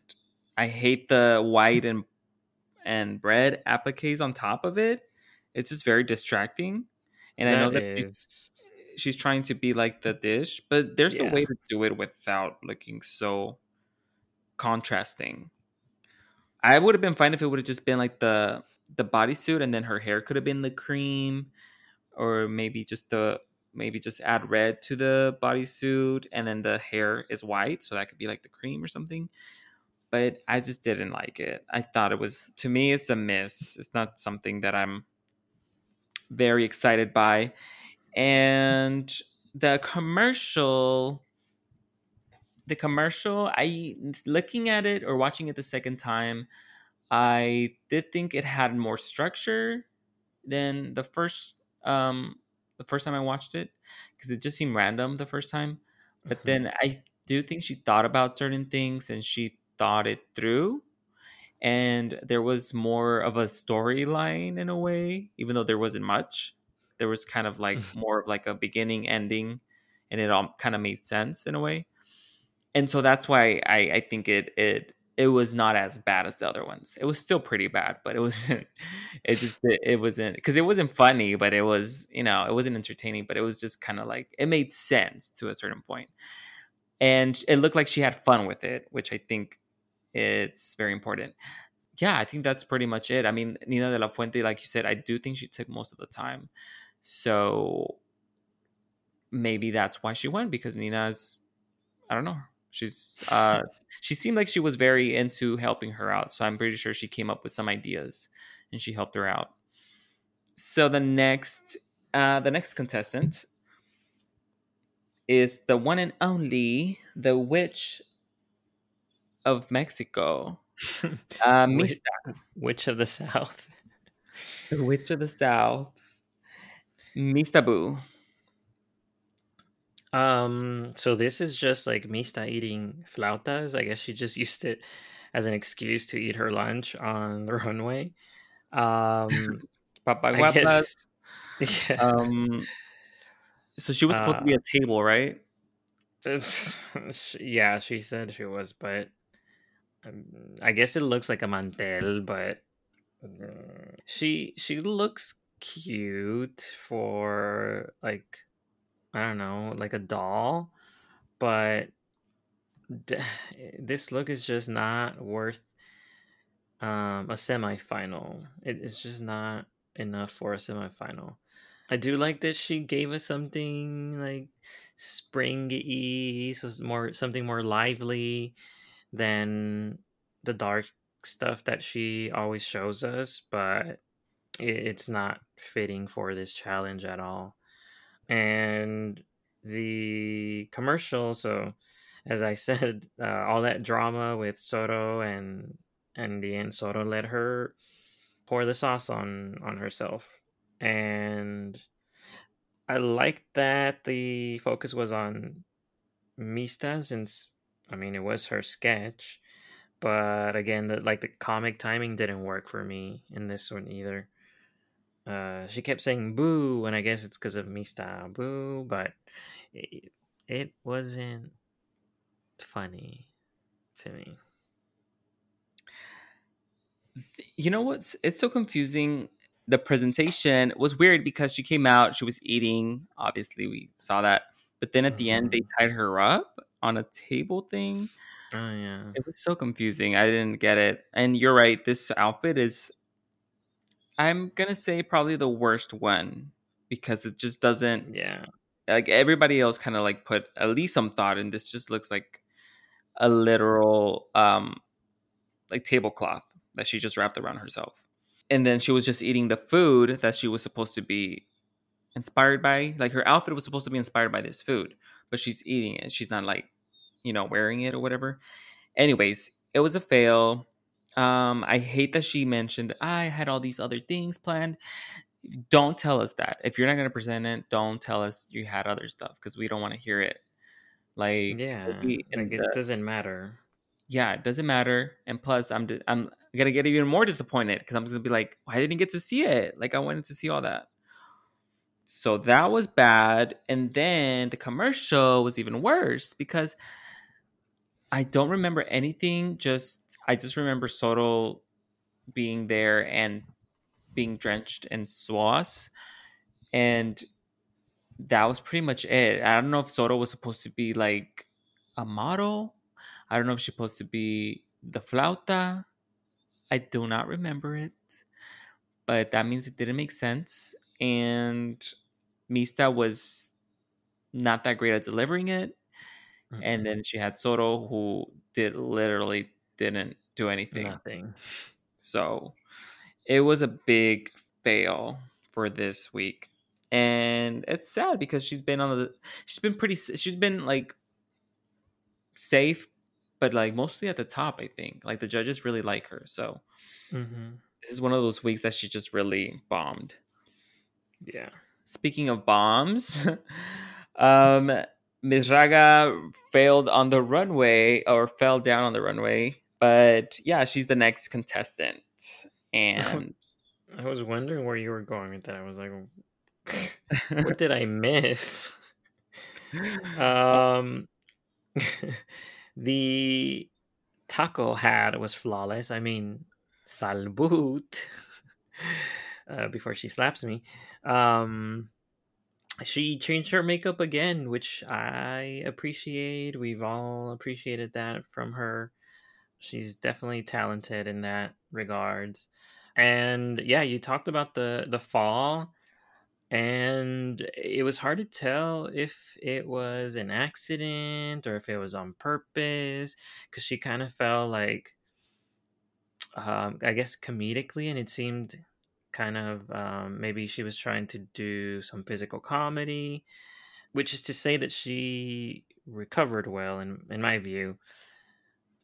i hate the white and and red appliques on top of it. It's just very distracting and i know that she's, she's trying to be like the dish but there's a way to do it without looking so contrasting. I would have been fine if it would have just been like the the bodysuit and then her hair could have been the cream or maybe just the maybe just add red to the bodysuit and then the hair is white so that could be like the cream or something. But i just didn't like it. I thought it was to me it's a miss. It's not something that i'm very excited by. And the commercial the commercial, I looking at it or watching it the second time, I did think it had more structure than the first um the first time I watched it because it just seemed random the first time. But Mhm. then I do think she thought about certain things and she thought it through. And there was more of a storyline in a way, even though there wasn't much. There was kind of like more of like a beginning, ending, and it all kind of made sense in a way. And so that's why I, I think it it it was not as bad as the other ones. It was still pretty bad, but it (laughs) wasn't. It just it, it wasn't because it wasn't funny, but it was you know it wasn't entertaining, but it was just kind of like it made sense to a certain point, and it looked like she had fun with it, which I think it's very important. Yeah, I think that's pretty much it. I mean, Nina de la Fuente, like you said, I do think she took most of the time, so maybe that's why she won because Nina's I don't know. She's uh she seemed like she was very into helping her out. So I'm pretty sure she came up with some ideas and she helped her out. So the next uh the next contestant is the one and only the witch of Mexico. (laughs) Uh Mista, Witch of the South. the witch of the south. Mista Boo. Um, so this is just like Mista eating flautas. I guess she just (laughs) used it as an excuse to eat her lunch on the runway. Um, (laughs) I Papaguapas. guess. (laughs) Yeah. Um so she was supposed to be Uh, a table, right? yeah, she said she was, but um, I guess it looks like a mantel, but uh, she she looks cute for like I don't know, like a doll, but (sighs) this look is just not worth um a semifinal. It, it's just not enough for a semifinal. I do like that she gave us something like springy, so it's more something more lively than the dark stuff that she always shows us, but it, it's not fitting for this challenge at all. And the commercial, so as I (laughs) said, uh, all that drama with Soro and and the end Soro let her pour the sauce on on herself and I liked that the focus was on Mista since I mean it was her sketch, but again, the, like the comic timing didn't work for me in this one either. Uh, she kept saying "boo," and I guess it's because of Mista "boo," but it, it wasn't funny to me. You know what's it's so confusing. The presentation was weird because she came out, she was eating. Obviously, we saw that. But then at the end, they tied her up on a table thing. Oh yeah, It was so confusing. I didn't get it. And you're right. This outfit is, I'm to say, probably the worst one because it just doesn't, yeah, like, everybody else kind of like put at least some thought in this. Just looks like a literal, um, like tablecloth that she just wrapped around herself. And then she was just eating the food that she was supposed to be inspired by. Like her outfit was supposed to be inspired by this food, but she's eating it. She's not like, you know, wearing it or whatever. Anyways, it was a fail. Um, I hate that she mentioned I had all these other things planned. Don't tell us that. If you're not gonna present it, don't tell us you had other stuff because we don't want to hear it. Like, yeah. Like it the- doesn't matter. yeah, it doesn't matter. And plus, I'm di- I'm gonna get even more disappointed because I'm just gonna be like, why didn't get to see it? Like I wanted to see all that. So that was bad. And then the commercial was even worse because I don't remember anything. Just I just remember Soro being there and being drenched in sauce, and that was pretty much it. I don't know if Soro was supposed to be like a model. I don't know if she's supposed to be the flauta. I do not remember it, but that means it didn't make sense. And Mista was not that great at delivering it. And Mhm. then she had Soro, who did literally didn't do anything. nothing. So it was a big fail for this week. And it's sad because she's been on the she's been pretty she's been like safe, but like mostly at the top. I think like the judges really like her. So hmm this is one of those weeks that she just really bombed. Yeah. Speaking of bombs, (laughs) um, Ms. Raga failed on the runway or fell down on the runway, but yeah, she's the next contestant. And (laughs) I was wondering where you were going with that. I was like, (laughs) what did I miss? (laughs) Um, the taco hat was flawless. I mean, salbut. uh, before she slaps me, um, she changed her makeup again, which I appreciate. We've all appreciated that from her. She's definitely talented in that regard. And yeah, you talked about the the fall and it was hard to tell if it was an accident or if it was on purpose because she kind of felt like um, i guess comedically and it seemed kind of um, maybe she was trying to do some physical comedy which is to say that she recovered well in in my view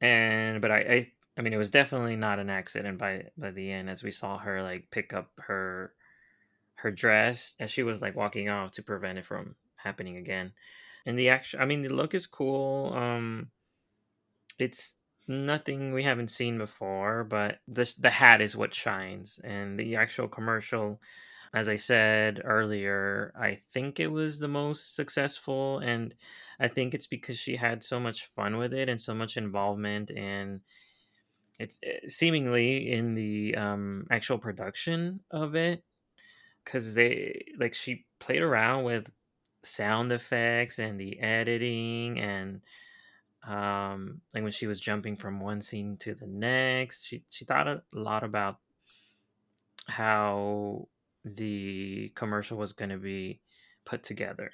and but i i, I mean it was definitely not an accident by by the end as we saw her like pick up her her dress as she was like walking off to prevent it from happening again. And the action, I mean, the look is cool. Um, it's nothing we haven't seen before, but this the hat is what shines, and the actual commercial. As I said earlier, I think it was the most successful, and I think it's because she had so much fun with it and so much involvement and it's eh, seemingly in the um, actual production of it because they like she played around with sound effects and the editing and um like when she was jumping from one scene to the next she she thought a lot about how the commercial was going to be put together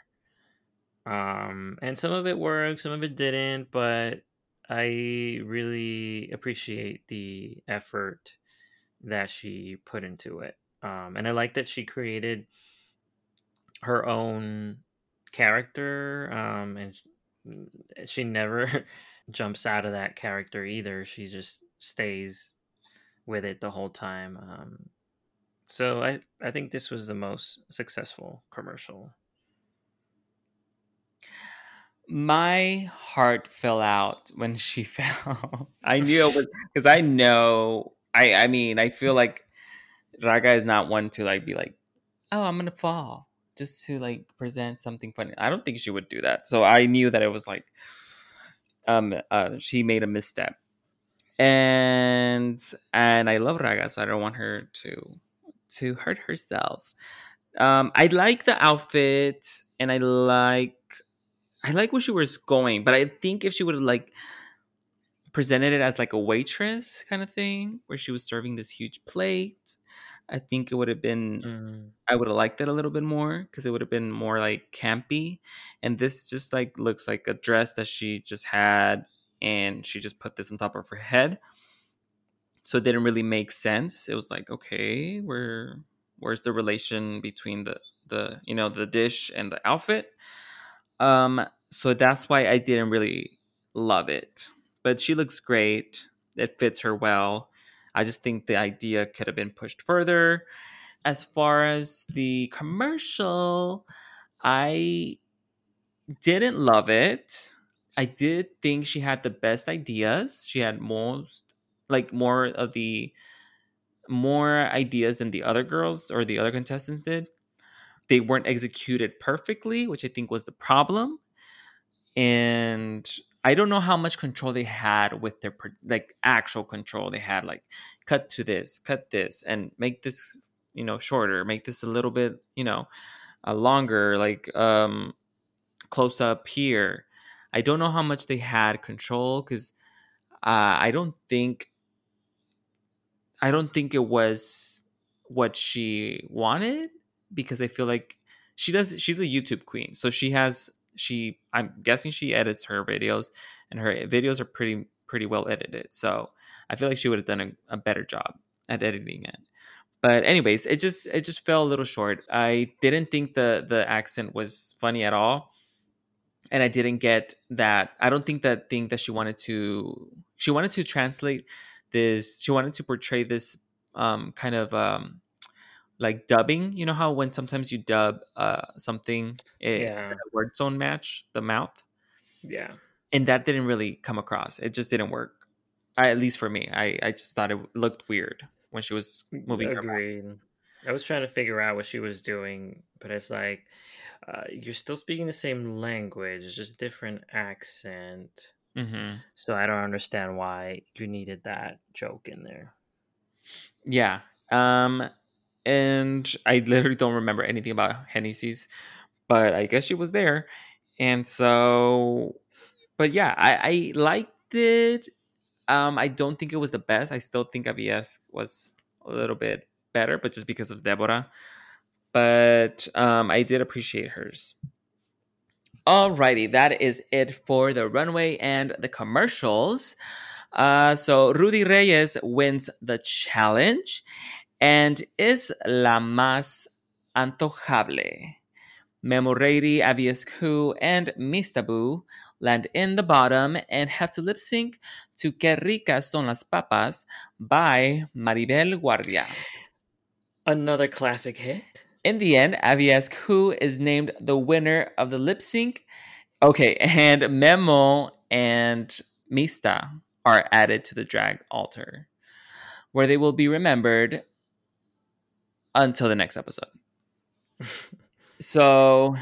um and some of it worked some of it didn't but i really appreciate the effort that she put into it um, and I like that she created her own character, um, and she never (laughs) jumps out of that character either. She just stays with it the whole time. Um, so I I think this was the most successful commercial. my heart fell out when she (laughs) fell. I knew it was because I know. I I mean, I feel like Raga is not one to like be like, oh, I'm gonna fall just to like present something funny. I don't think she would do that. So I knew that it was like, um, uh, she made a misstep, and and I love Raga, so I don't want her to to hurt herself. Um, I like the outfit, and I like I like where she was going, but I think if she would have like presented it as like a waitress kind of thing, where she was serving this huge plate I think it would have been Mm. I would have liked it a little bit more because it would have been more like campy. And this just like looks like a dress that she just had and she just put this on top of her head. So it didn't really make sense. It was like, okay, where where's the relation between the the you know the dish and the outfit? Um so that's why I didn't really love it. But she looks great. It fits her well. I just think the idea could have been pushed further. As far as the commercial, I didn't love it. I did think she had the best ideas. She had most like more of the more ideas than the other girls or the other contestants did. They weren't executed perfectly, which I think was the problem. And I don't know how much control they had with their like actual control. They had like cut to this, cut this, and make this you know shorter, make this a little bit you know uh, longer, like um close up here. I don't know how much they had control because uh, I don't think I don't think it was what she wanted because I feel like she does she's a YouTube queen. So she has she I'm guessing she edits her videos and her videos are pretty pretty well edited. So I feel like she would have done a, a better job at editing it. But anyways, it just it just fell a little short. I didn't think the the accent was funny at all. and I didn't get that. I don't think that thing that she wanted to she wanted to translate this. She wanted to portray this um, kind of um, like dubbing. You know how when sometimes you dub uh, something, it, Yeah. the words don't match the mouth, Yeah. and that didn't really come across. It just didn't work. I, at least for me, I I just thought it looked weird when she was moving her mouth. Agreed. I was trying to figure out what she was doing, but it's like uh, you're still speaking the same language, just different accent. Hmm So I don't understand why you needed that joke in there. Yeah. Um, and I literally don't remember anything about Hennessy's, but I guess she was there. And so, but yeah, I, I liked it. Um, I don't think it was the best. I still think ABS was a little bit better, but just because of Deborah. But um, I did appreciate hers. Alrighty, that is it for the runway and the commercials. Uh, so Rudy Reyes wins the challenge and is la más antojable. Memo Reidi, Aviescu, and Mista Boo land in the bottom and have to lip sync to Que ricas son las papas by Maribel Guardia. Another classic hit. In the end, Aviescu is named the winner of the lip sync. Okay, and Memo and Mista are added to the drag altar, where they will be remembered until the next episode. (laughs) So,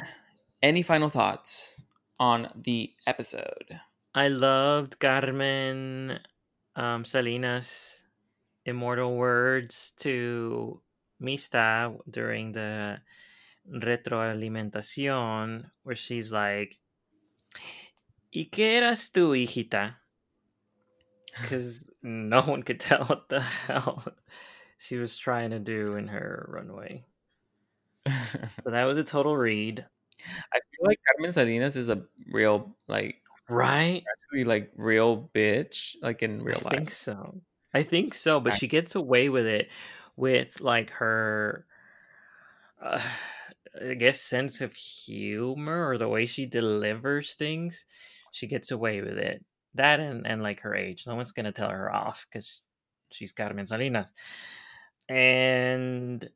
any final thoughts on the episode? I loved Carmen um, Salinas' immortal words to Mista during the retroalimentación, where she's like, ¿Y qué eras tú, hijita? (laughs) Because no one could (laughs) tell what the hell she was trying to do in her runway. So that was a total read. I feel like Carmen Salinas is a real, like, Right? actually, like, real bitch, like in real I life. I think so. I think so, but she gets away with it with like her, uh, I guess, sense of humor or the way she delivers things. She gets away with it. That and, and like her age. No one's to tell her off because she's Carmen Salinas. And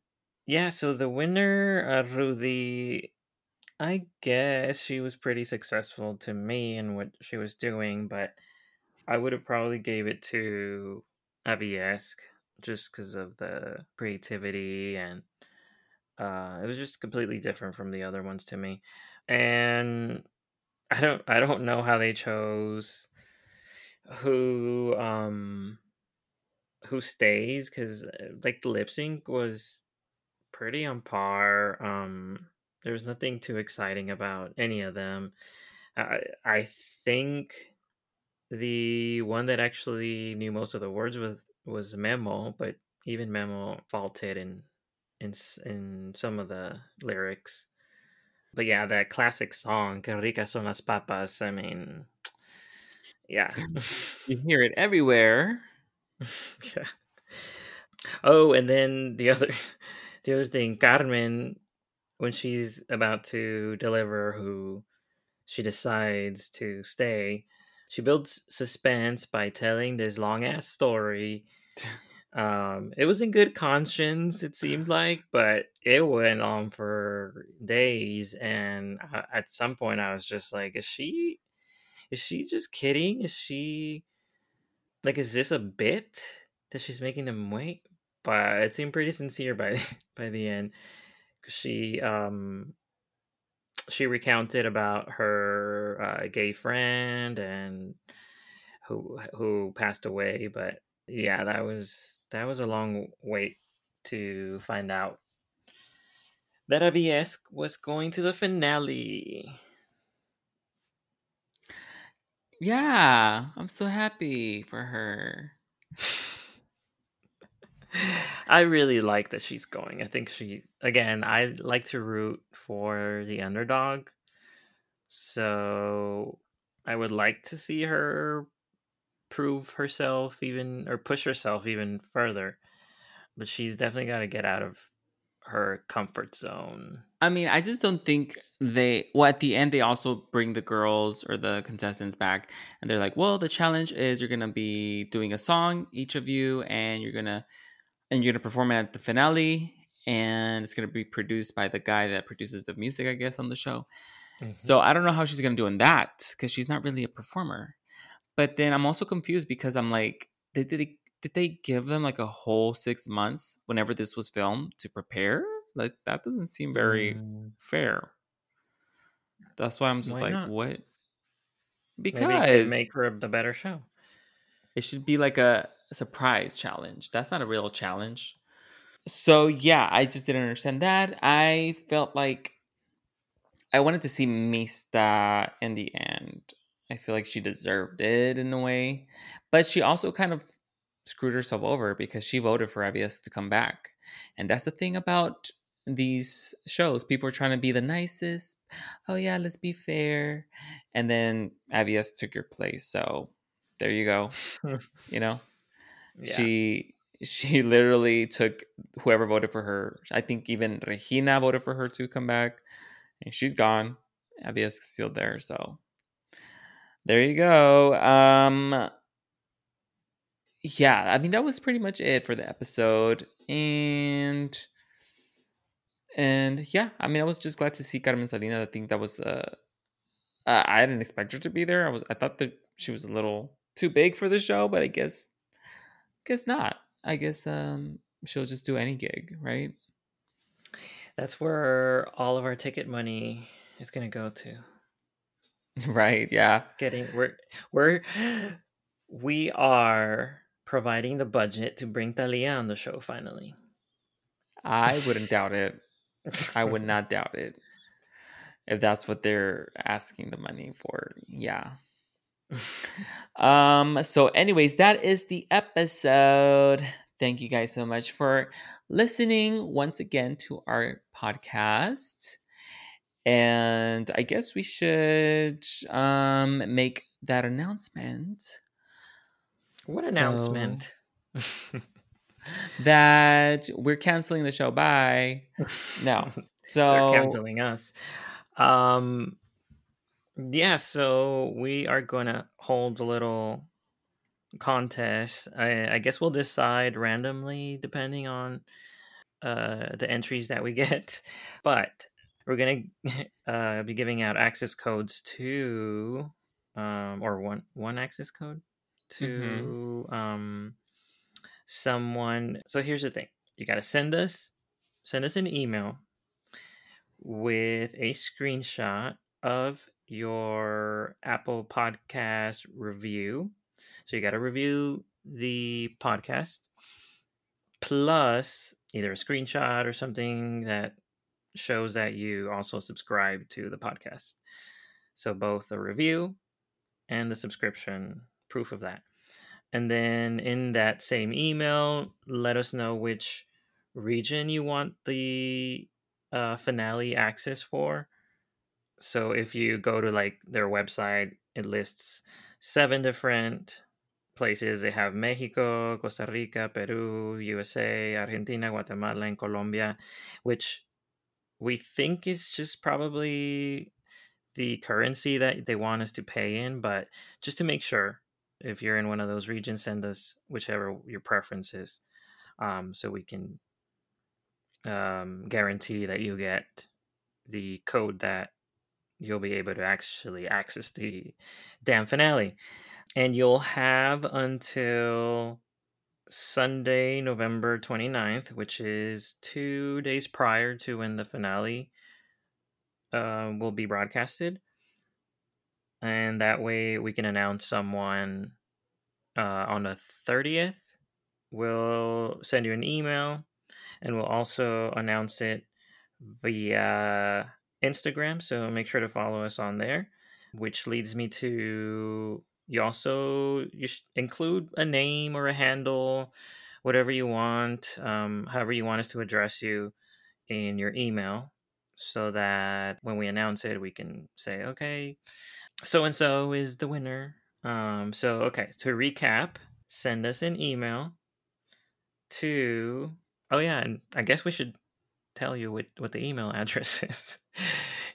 yeah, so the winner, uh, Rudy, I guess she was pretty successful to me in what she was doing, but I would have probably gave it to Aviesc just because of the creativity and uh, it was just completely different from the other ones to me. And I don't I don't know how they chose who um who stays because like the lip sync was pretty on par. Um, there was nothing too exciting about any of them. I I think the one that actually knew most of the words was was Memo, but even Memo faulted in in in some of the lyrics. But yeah, that classic song "Que ricas son las papas." I mean, yeah. (laughs) You hear it everywhere. (laughs) yeah. Oh, and then the other (laughs) the other thing, Carmen, when she's about to deliver who she decides to stay, she builds suspense by telling this long ass story. Um, it was in good conscience, it seemed like, but it went on for days, and I, at some point, I was just like, "Is she, is she just kidding? Is she, like, is this a bit that she's making them wait?" But it seemed pretty sincere by (laughs) by the end. She um she recounted about her uh, gay friend and who who passed away, but yeah, that was that was a long wait to find out that Aviesc was going to the finale. Yeah, I'm so happy for her. (laughs) I really like that she's going. I think she again, I like to root for the underdog. So I would like to see her prove herself even or push herself even further. But she's definitely got to get out of her comfort zone. I mean, I just don't think they. Well, at the end, they also bring the girls or the contestants back, and they're like, "Well, the challenge is you're gonna be doing a song, each of you, and you're gonna and you're gonna perform it at the finale, and it's gonna be produced by the guy that produces the music, I guess, on the show." Mm-hmm. So I don't know how she's gonna do in that because she's not really a performer. But then I'm also confused because I'm like, did they did they give them like a whole six months whenever this was filmed to prepare? Like that doesn't seem very Mm, fair. That's why I'm just Why like, not? what? maybe it Because could make for a better show. it should be like a surprise challenge. That's not a real challenge. So yeah, I just didn't understand that. I felt like I wanted to see Mista in the end. I feel like she deserved it in a way, but she also kind of screwed herself over because she voted for Avias to come back, and that's the thing about these shows. People are trying to be the nicest. Oh yeah, let's be fair, and then Avias took your place. So there you go. (laughs) you know She she literally took whoever voted for her. I think even Regina voted for her to come back, and she's gone. Avia's still there, so there you go. Um, yeah, I mean that was pretty much it for the episode, and and yeah, I mean I was just glad to see Carmen Salinas. I think that was uh, uh I didn't expect her to be there. I was I thought that she was a little too big for the show, but I guess guess not. I guess um she'll just do any gig, right? That's where all of our ticket money is gonna go to. (laughs) right, yeah. Getting we're we're (gasps) we are providing the budget to bring Talia on the show finally. I wouldn't doubt it. (laughs) I would not doubt it. If that's what they're asking the money for. Yeah. Um so anyways, that is the episode. Thank you guys so much for listening once again to our podcast. And I guess we should um make that announcement What announcement? (laughs) that we're canceling the show. Bye. No. (laughs) So They're canceling us. Um yeah, so we are gonna hold a little contest. I, I guess we'll decide randomly depending on uh the entries that we get. (laughs) But we're gonna (laughs) uh be giving out access codes to um or one one access code to um someone so here's the thing you got to send us send us an email with a screenshot of your apple podcast review. So you got to review the podcast plus either a screenshot or something that shows that you also subscribe to the podcast. So both a review and the subscription proof of that. And then in that same email let us know which region you want the uh, finale access for so if you go to like their website it lists seven different places. They have mexico costa rica peru usa argentina guatemala and colombia which we think is just probably the currency that they want us to pay in but just to make sure if you're in one of those regions send us whichever your preference is um, so we can um, guarantee that you get the code that you'll be able to actually access the damn finale. And you'll have until sunday november 29th which is two days prior to when the finale uh, will be broadcasted. And that way we can announce someone uh, on the 30th we'll send you an email and we'll also announce it via instagram so make sure to follow us on there which leads me to you also you include a name or a handle whatever you want um, however you want us to address you in your email so that when we announce it we can say okay so and so is the winner. Um so okay to recap send us an email to oh yeah and i guess we should tell you what, what the email address (laughs) is.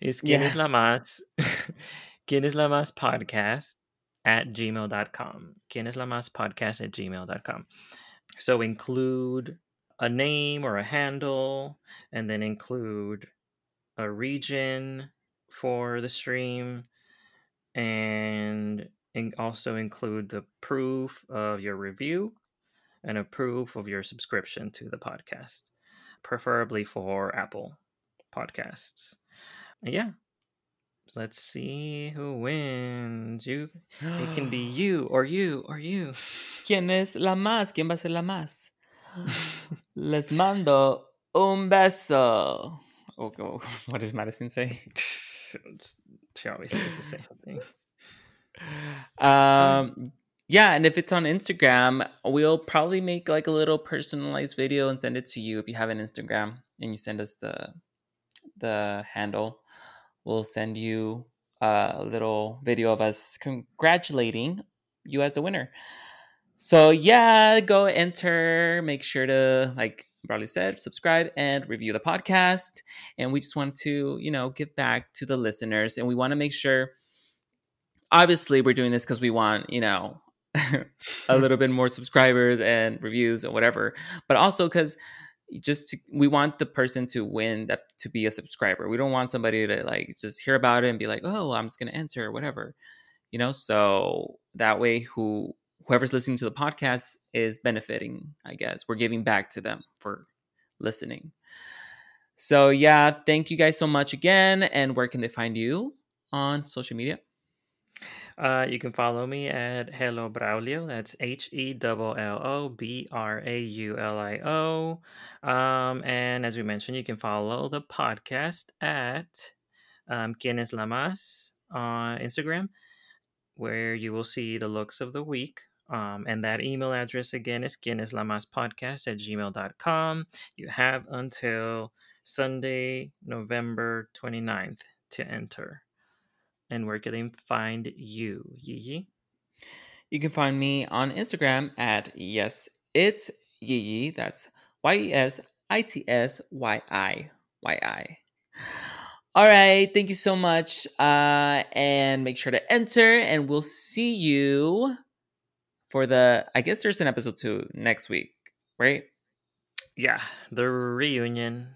It's Yeah. Quien es la más, (laughs) Quien es la más podcast at gmail.com. Quien es la más podcast at gmail.com. So include a name or a handle, and then include a region for the stream, and, and also include the proof of your review and a proof of your subscription to the podcast, preferably for Apple Podcasts. Yeah, let's see who wins. You, it can be (gasps) you or you or you. ¿Quién es la más? ¿Quién va a ser la más? (laughs) Les mando un beso. Oh, oh, (laughs) what does Madison say? she always says the same thing. (laughs) Um, yeah, and if it's on Instagram, we'll probably make like a little personalized video and send it to you if you have an Instagram and you send us the the handle. We'll send you a little video of us congratulating you as the winner. So yeah, go enter. Make sure to like Bradley said, subscribe and review the podcast. And we just want to, you know, give back to the listeners, and we want to make sure. Obviously, we're doing this because we want, you know, (laughs) a little bit more subscribers and reviews and whatever, but also because just to, we want the person to win that to be a subscriber. We don't want somebody to like just hear about it and be like, oh, I'm just gonna enter or whatever, you know. So that way, who whoever's listening to the podcast is benefiting. I guess we're giving back to them for listening. So yeah, thank you guys so much again. And where can they find you on social media? Uh, you can follow me at Hello Braulio. That's H E L L O B R A U L I O. Um, and as we mentioned, you can follow the podcast at um, es la Más on Instagram, where you will see the looks of the week. Um, and that email address again is podcast at gmail.com. You have until Sunday, November 29th to enter and where can they find you, Yee? You can find me on Instagram at yes it's Yee. That's Y E S I T S Y I Y I. All right, thank you so much, uh, and make sure to enter, and we'll see you for the. I guess there's an episode two next week, right? Yeah, the reunion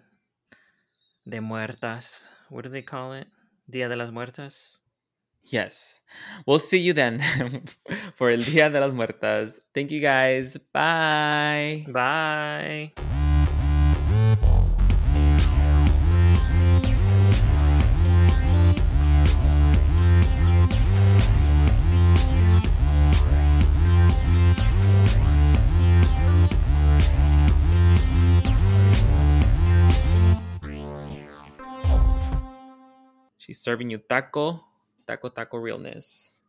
de muertas. What do they call it? Dia de las Muertas. Yes. We'll see you then (laughs) for El Dia de las Muertas. Thank you guys. Bye. Bye. She's serving you taco, taco, taco realness.